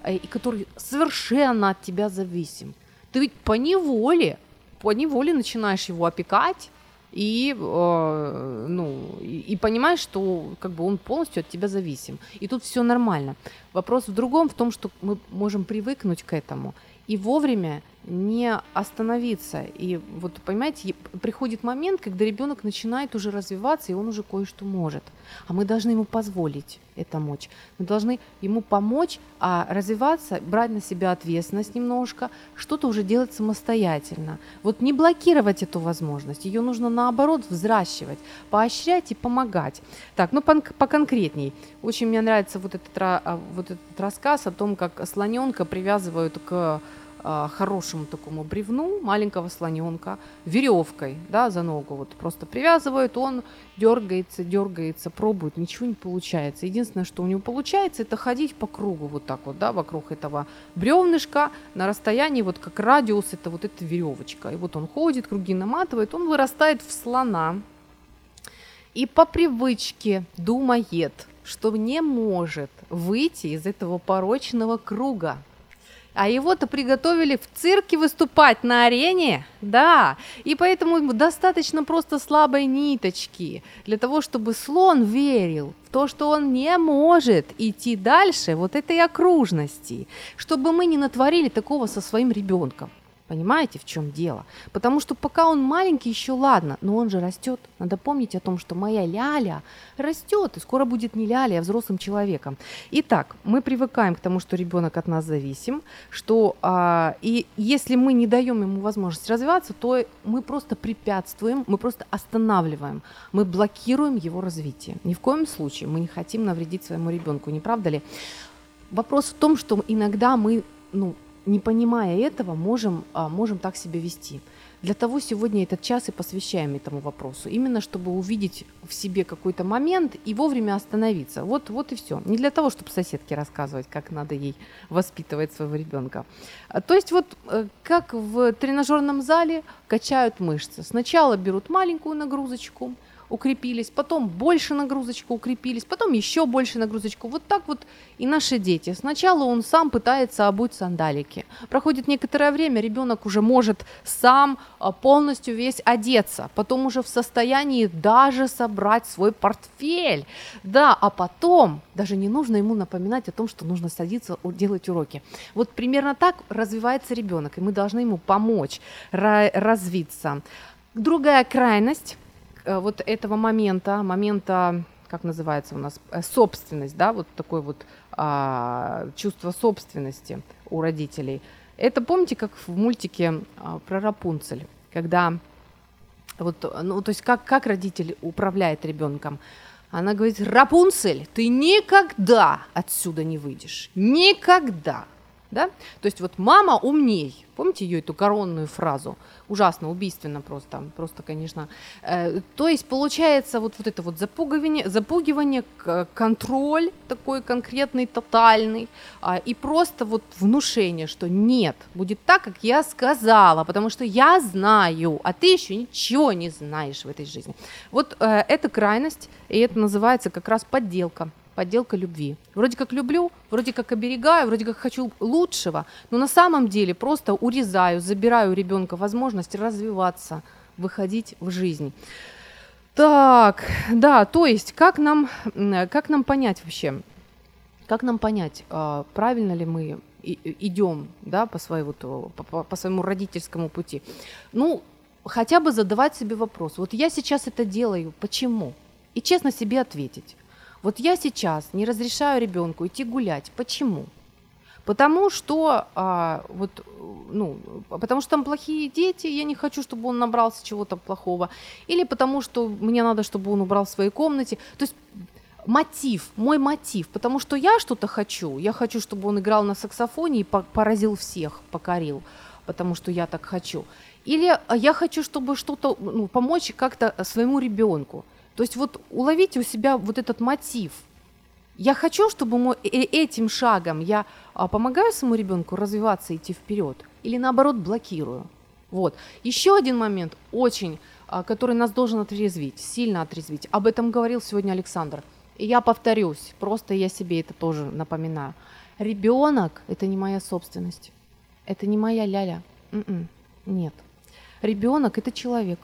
э, и который совершенно от тебя зависим. Ты ведь по неволе, по неволе начинаешь его опекать, и, э, ну, и, и понимаешь, что как бы он полностью от тебя зависим. И тут все нормально. Вопрос в другом, в том, что мы можем привыкнуть к этому и вовремя не остановиться. И вот, понимаете, приходит момент, когда ребенок начинает уже развиваться, и он уже кое-что может. А мы должны ему позволить это мочь. Мы должны ему помочь а, развиваться, брать на себя ответственность немножко, что-то уже делать самостоятельно. Вот не блокировать эту возможность, ее нужно наоборот взращивать, поощрять и помогать. Так, ну пон- поконкретней. Очень мне нравится вот этот, а, вот этот рассказ о том, как слоненка привязывают к хорошему такому бревну маленького слоненка веревкой, да, за ногу вот просто привязывают, он дергается, дергается, пробует, ничего не получается. Единственное, что у него получается, это ходить по кругу вот так вот, да, вокруг этого бревнышка на расстоянии вот как радиус, это вот эта веревочка. И вот он ходит, круги наматывает, он вырастает в слона и по привычке думает, что не может выйти из этого порочного круга. А его-то приготовили в цирке выступать на арене, да, и поэтому ему достаточно просто слабой ниточки для того, чтобы слон верил в то, что он не может идти дальше вот этой окружности, чтобы мы не натворили такого со своим ребенком. Понимаете, в чем дело? Потому что пока он маленький, еще ладно, но он же растет. Надо помнить о том, что моя ляля растет, и скоро будет не ляля, а взрослым человеком. Итак, мы привыкаем к тому, что ребенок от нас зависим, что а, и если мы не даем ему возможность развиваться, то мы просто препятствуем, мы просто останавливаем, мы блокируем его развитие. Ни в коем случае мы не хотим навредить своему ребенку, не правда ли? Вопрос в том, что иногда мы, ну, не понимая этого, можем, а, можем так себя вести. Для того сегодня этот час и посвящаем этому вопросу. Именно чтобы увидеть в себе какой-то момент и вовремя остановиться. Вот, вот и все. Не для того, чтобы соседке рассказывать, как надо ей воспитывать своего ребенка. А, То есть вот э, как в тренажерном зале качают мышцы. Сначала берут маленькую нагрузочку, укрепились, потом больше нагрузочку укрепились, потом еще больше нагрузочку. Вот так вот и наши дети. Сначала он сам пытается обуть сандалики. Проходит некоторое время, ребенок уже может сам а, полностью весь одеться, потом уже в состоянии даже собрать свой портфель. Да, а потом даже не нужно ему напоминать о том, что нужно садиться делать уроки. Вот примерно так развивается ребенок, и мы должны ему помочь ра- развиться. Другая крайность вот этого момента, момента, как называется у нас, э, собственность, да, вот такое вот а, чувство собственности у родителей. Это помните, как в мультике а, про Рапунцель, когда вот, ну, то есть как, как родитель управляет ребенком? Она говорит, Рапунцель, ты никогда отсюда не выйдешь. Никогда. Да? То есть вот мама умней. Помните ее эту коронную фразу? Ужасно, убийственно просто. Просто, конечно. Э, то есть получается вот, вот это вот запугивание, запугивание, контроль такой конкретный, тотальный. а, и просто вот внушение, что нет, будет так, как я сказала, потому что я знаю, а ты еще ничего не знаешь в этой жизни. Вот э, это крайность, и это называется как раз подделка подделка любви. Вроде как люблю, вроде как оберегаю, вроде как хочу лучшего, но на самом деле просто урезаю, забираю у ребенка возможность развиваться, выходить в жизнь. Так, да, то есть как нам, как нам понять вообще, как нам понять, а, правильно ли мы идем да, по, по- по, по своему родительскому пути? Ну, хотя бы задавать себе вопрос, вот я сейчас это делаю, почему? И честно себе ответить. Вот я сейчас не разрешаю ребенку идти гулять. Почему? Потому что, а, вот, ну, потому что там плохие дети, я не хочу, чтобы он набрался чего-то плохого. Или потому что мне надо, чтобы он убрал в своей комнате. То есть мотив, мой мотив, потому что я что-то хочу. Я хочу, чтобы он играл на саксофоне и по- поразил всех, покорил, потому что я так хочу. Или я хочу, чтобы что-то, ну, помочь как-то своему ребенку. То есть вот уловите у себя вот этот мотив. Я хочу, чтобы мой, э- этим шагом я а, помогаю своему ребенку развиваться, идти вперед, или наоборот блокирую. Вот. Еще один момент, очень, а, который нас должен отрезвить, сильно отрезвить. Об этом говорил сегодня Александр. И я повторюсь, просто я себе это тоже напоминаю. Ребенок – это не моя собственность. Это не моя ляля. М-м, Нет. Ребенок – это человек,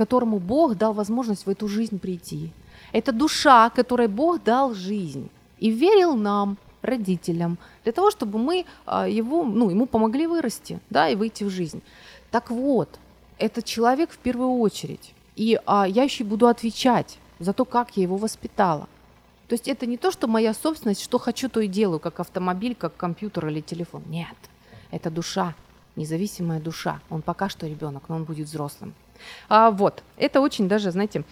которому Бог дал возможность в эту жизнь прийти. Это душа, которой Бог дал жизнь и верил нам, родителям, для того, чтобы мы а, его, ну, ему помогли вырасти, да, и выйти в жизнь. Так вот, это человек в первую очередь. И а, я еще буду отвечать за то, как я его воспитала. То есть это не то, что моя собственность, что хочу, то и делаю, как автомобиль, как компьютер или телефон. Нет, это душа, независимая душа. Он пока что ребенок, но он будет взрослым. А, вот, это очень даже, знаете,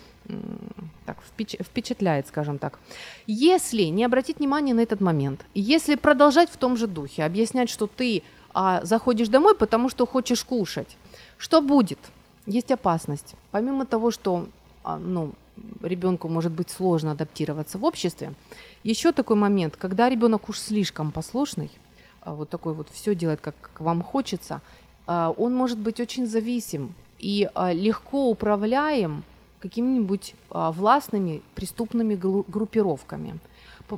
так, впеч- впечатляет, скажем так. Если не обратить внимание на этот момент, если продолжать в том же духе, объяснять, что ты а, заходишь домой, потому что хочешь кушать, что будет? Есть опасность. Помимо того, что а, ну, ребенку может быть сложно адаптироваться в обществе, еще такой момент, когда ребенок уж слишком послушный, а, вот такой вот все делает, как, как вам хочется, а, он может быть очень зависим и а, легко управляем какими-нибудь а, властными преступными гру- группировками.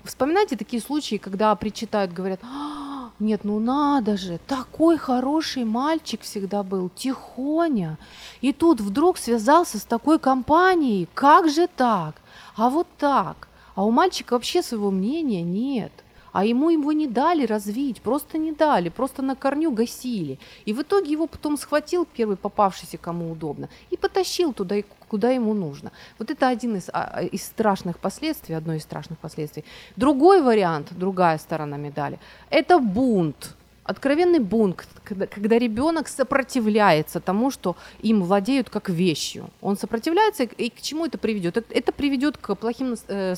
Вспоминайте такие случаи, когда причитают, говорят, «А, нет, ну надо же, такой хороший мальчик всегда был, тихоня, и тут вдруг связался с такой компанией, как же так? А вот так. А у мальчика вообще своего мнения нет. А ему его не дали развить, просто не дали, просто на корню гасили. И в итоге его потом схватил первый попавшийся, кому удобно, и потащил туда, куда ему нужно. Вот это один из, а, а, из страшных последствий, одно из страшных последствий. Другой вариант, другая сторона медали, это бунт. Откровенный бунт, когда, когда ребенок сопротивляется тому, что им владеют как вещью. Он сопротивляется, и, и к чему это приведет? Это, это приведет к плохим, э,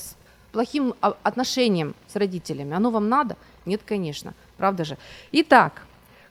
плохим а, отношениям с родителями. Оно вам надо? Нет, конечно. Правда же? Итак,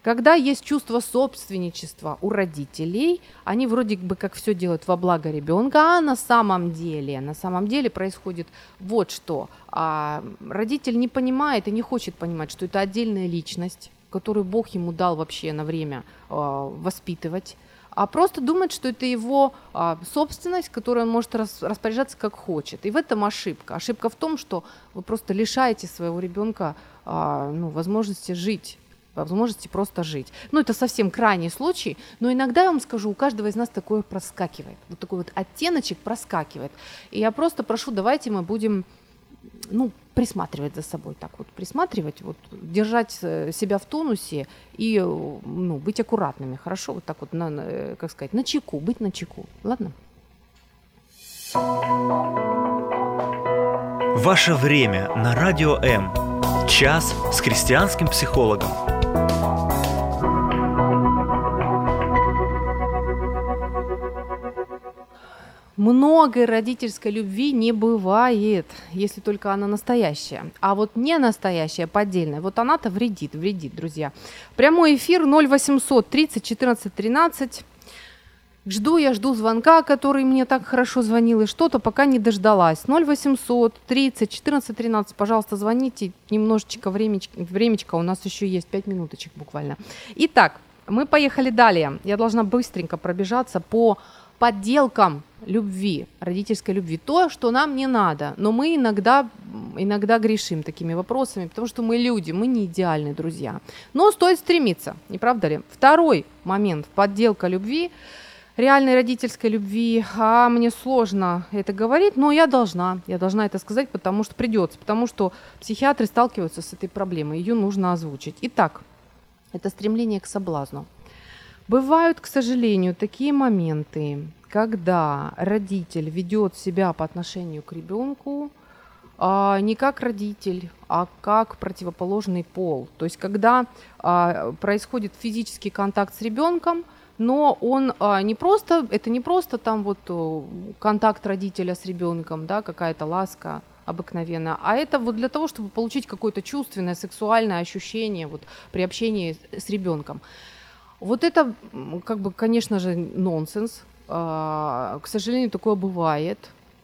когда есть чувство собственничества у родителей, они вроде бы как все делают во благо ребенка, а на самом деле, на самом деле происходит вот что. А, родитель не понимает и не хочет понимать, что это отдельная личность, которую Бог ему дал вообще на время а, воспитывать, а просто думает, что это его а, собственность, которой он может рас- распоряжаться как хочет. И в этом ошибка. Ошибка в том, что вы просто лишаете своего ребенка а, ну, возможности жить возможности просто жить. Ну, это совсем крайний случай, но иногда, я вам скажу, у каждого из нас такое проскакивает. Вот такой вот оттеночек проскакивает. И я просто прошу, давайте мы будем, ну, присматривать за собой так вот, присматривать, вот, держать э, себя в тонусе и, э, ну, быть аккуратными, хорошо? Вот так вот, на, э, как сказать, на чеку, быть на чеку, ладно? Ваше время на Радио М. Час с христианским психологом. Много родительской любви не бывает, если только она настоящая. А вот не настоящая, поддельная, вот она-то вредит, вредит, друзья. Прямой эфир 0800 30 14 13. Жду я, жду звонка, который мне так хорошо звонил, и что-то пока не дождалась. 0800 30 14 13, пожалуйста, звоните. Немножечко времечко, времечко, у нас еще есть 5 минуточек буквально. Итак, мы поехали далее. Я должна быстренько пробежаться по подделкам любви, родительской любви. То, что нам не надо. Но мы иногда, иногда грешим такими вопросами, потому что мы люди, мы не идеальны, друзья. Но стоит стремиться, не правда ли? Второй момент, подделка любви – реальной родительской любви, а мне сложно это говорить, но я должна, я должна это сказать, потому что придется, потому что психиатры сталкиваются с этой проблемой, ее нужно озвучить. Итак, это стремление к соблазну. Бывают, к сожалению, такие моменты, когда родитель ведет себя по отношению к ребенку а, не как родитель, а как противоположный пол. То есть, когда а, происходит физический контакт с ребенком, но он а, не просто, это не просто там вот контакт родителя с ребенком, да, какая-то ласка обыкновенная, а это вот для того, чтобы получить какое-то чувственное, сексуальное ощущение вот при общении с ребенком. Вот это, как бы, конечно же, нонсенс. А, к сожалению, такое бывает.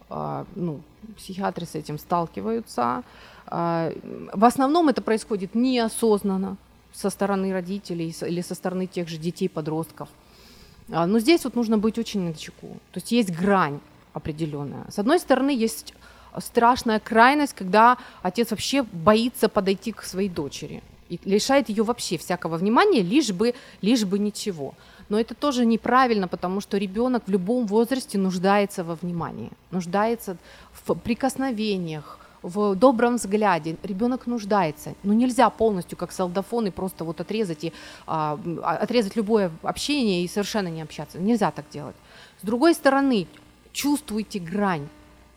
А, ну, психиатры с этим сталкиваются. А, в основном это происходит неосознанно со стороны родителей или со стороны тех же детей-подростков. А, но здесь вот нужно быть очень на чеку. То есть есть грань определенная. С одной стороны, есть страшная крайность, когда отец вообще боится подойти к своей дочери и лишает ее вообще всякого внимания, лишь бы, лишь бы ничего. Но это тоже неправильно, потому что ребенок в любом возрасте нуждается во внимании, нуждается в прикосновениях, в добром взгляде. Ребенок нуждается. Но нельзя полностью, как солдафон, и просто вот отрезать, и, а, отрезать любое общение и совершенно не общаться. Нельзя так делать. С другой стороны, чувствуйте грань,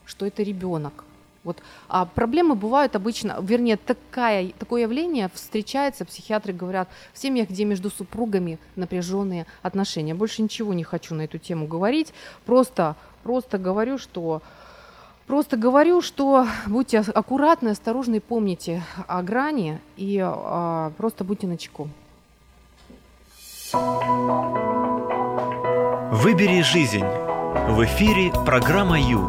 что это ребенок. Вот, а проблемы бывают обычно, вернее, такая, такое явление встречается, психиатры говорят, в семьях, где между супругами напряженные отношения. Больше ничего не хочу на эту тему говорить, просто, просто говорю, что Просто говорю, что будьте аккуратны, осторожны, помните о грани и а, просто будьте начеку. Выбери жизнь. В эфире программа Ю.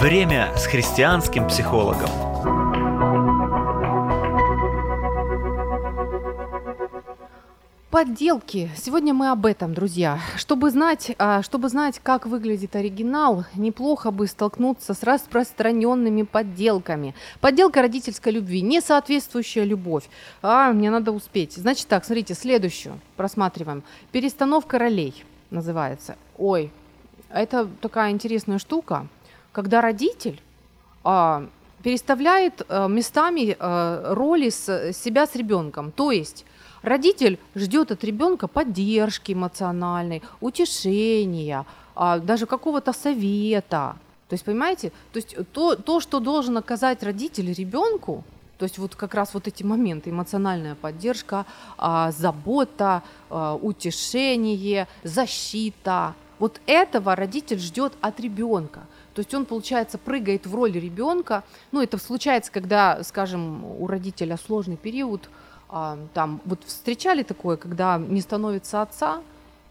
Время с христианским психологом. Подделки. Сегодня мы об этом, друзья. Чтобы знать, а, чтобы знать, как выглядит оригинал, неплохо бы столкнуться с распространенными подделками. Подделка родительской любви, несоответствующая любовь. А, мне надо успеть. Значит так, смотрите, следующую просматриваем. Перестановка ролей называется. Ой, это такая интересная штука, когда родитель а, переставляет а, местами а, роли с, себя с ребенком. То есть Родитель ждет от ребенка поддержки эмоциональной, утешения, а, даже какого-то совета. То есть, понимаете, то есть то, то, что должен оказать родитель ребенку, то есть вот как раз вот эти моменты, эмоциональная поддержка, а, забота, утешение, защита, вот этого родитель ждет от ребенка. То есть он, получается, прыгает в роль ребенка. Ну, это случается, когда, скажем, у родителя сложный период, а, там вот встречали такое, когда не становится отца,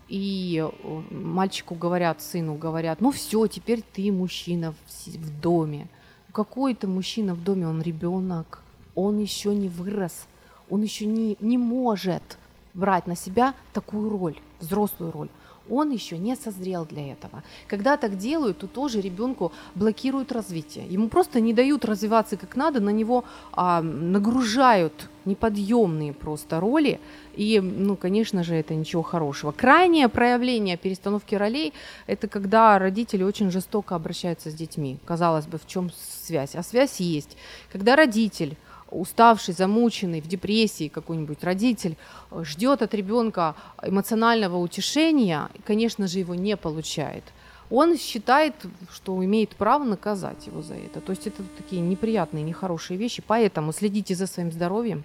и э, мальчику говорят, сыну говорят, ну все, теперь ты мужчина в, в доме. Какой ты мужчина в доме? Он ребенок, он еще не вырос, он еще не, не может брать на себя такую роль, взрослую роль он еще не созрел для этого. Когда так делают, то тоже ребенку блокируют развитие. Ему просто не дают развиваться как надо, на него а, нагружают неподъемные просто роли. И, ну, конечно же, это ничего хорошего. Крайнее проявление перестановки ролей – это когда родители очень жестоко обращаются с детьми. Казалось бы, в чем связь? А связь есть. Когда родитель уставший, замученный, в депрессии какой-нибудь родитель э, ждет от ребенка эмоционального утешения, конечно же, его не получает, он считает, что имеет право наказать его за это. То есть это такие неприятные, нехорошие вещи. Поэтому следите за своим здоровьем.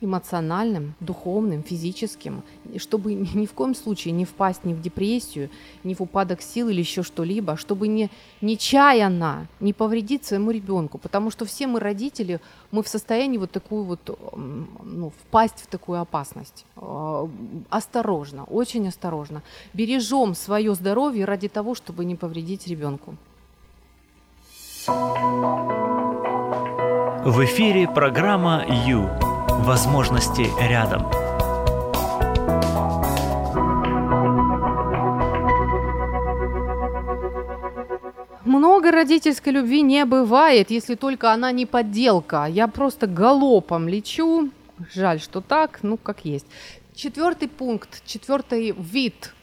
Эмоциональным, духовным, физическим, чтобы ни в коем случае не впасть ни в депрессию, ни в упадок сил или еще что-либо, чтобы не нечаянно не повредить своему ребенку, потому что все мы родители, мы в состоянии вот такую вот, ну, впасть в такую опасность. Э, Осторожно, очень осторожно. Бережем свое здоровье ради того, чтобы не повредить ребенку. В эфире программа «Ю». Возможности рядом. Много родительской любви не бывает, если только она не подделка. Я просто галопом лечу. Жаль, что так, ну как есть. Четвертый пункт, четвертый вид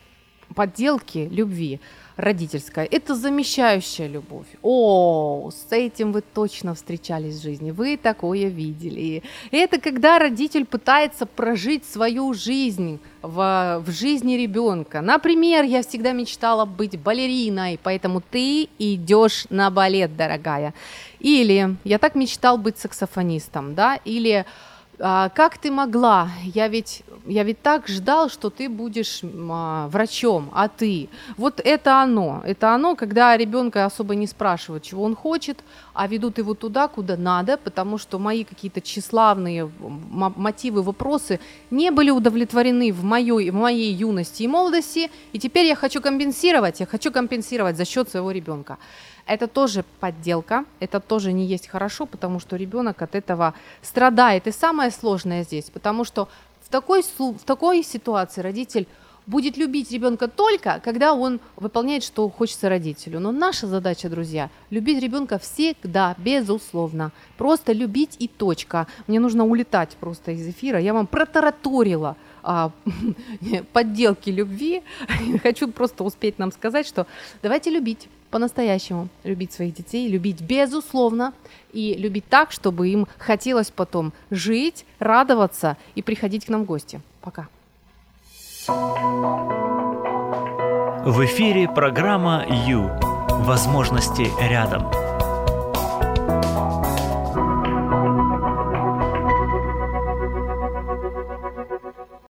подделки любви родительская – это замещающая любовь. О, с этим вы точно встречались в жизни, вы такое видели. Это когда родитель пытается прожить свою жизнь в, в жизни ребенка. Например, я всегда мечтала быть балериной, поэтому ты идешь на балет, дорогая. Или я так мечтал быть саксофонистом, да, или а, как ты могла? Я ведь, я ведь так ждал, что ты будешь а, врачом, а ты. Вот это оно. Это оно, когда ребенка особо не спрашивают, чего он хочет, а ведут его туда, куда надо, потому что мои какие-то тщеславные м- мотивы, вопросы не были удовлетворены в моей, в моей юности и молодости, и теперь я хочу компенсировать, я хочу компенсировать за счет своего ребенка. Это тоже подделка, это тоже не есть хорошо, потому что ребенок от этого страдает. И самое сложное здесь, потому что в такой, в такой ситуации родитель будет любить ребенка только, когда он выполняет, что хочется родителю. Но наша задача, друзья, любить ребенка всегда, безусловно. Просто любить и точка. Мне нужно улетать просто из эфира. Я вам протараторила а, подделки любви. Хочу просто успеть нам сказать, что давайте любить по-настоящему, любить своих детей, любить безусловно и любить так, чтобы им хотелось потом жить, радоваться и приходить к нам в гости. Пока. В эфире программа «Ю». Возможности рядом.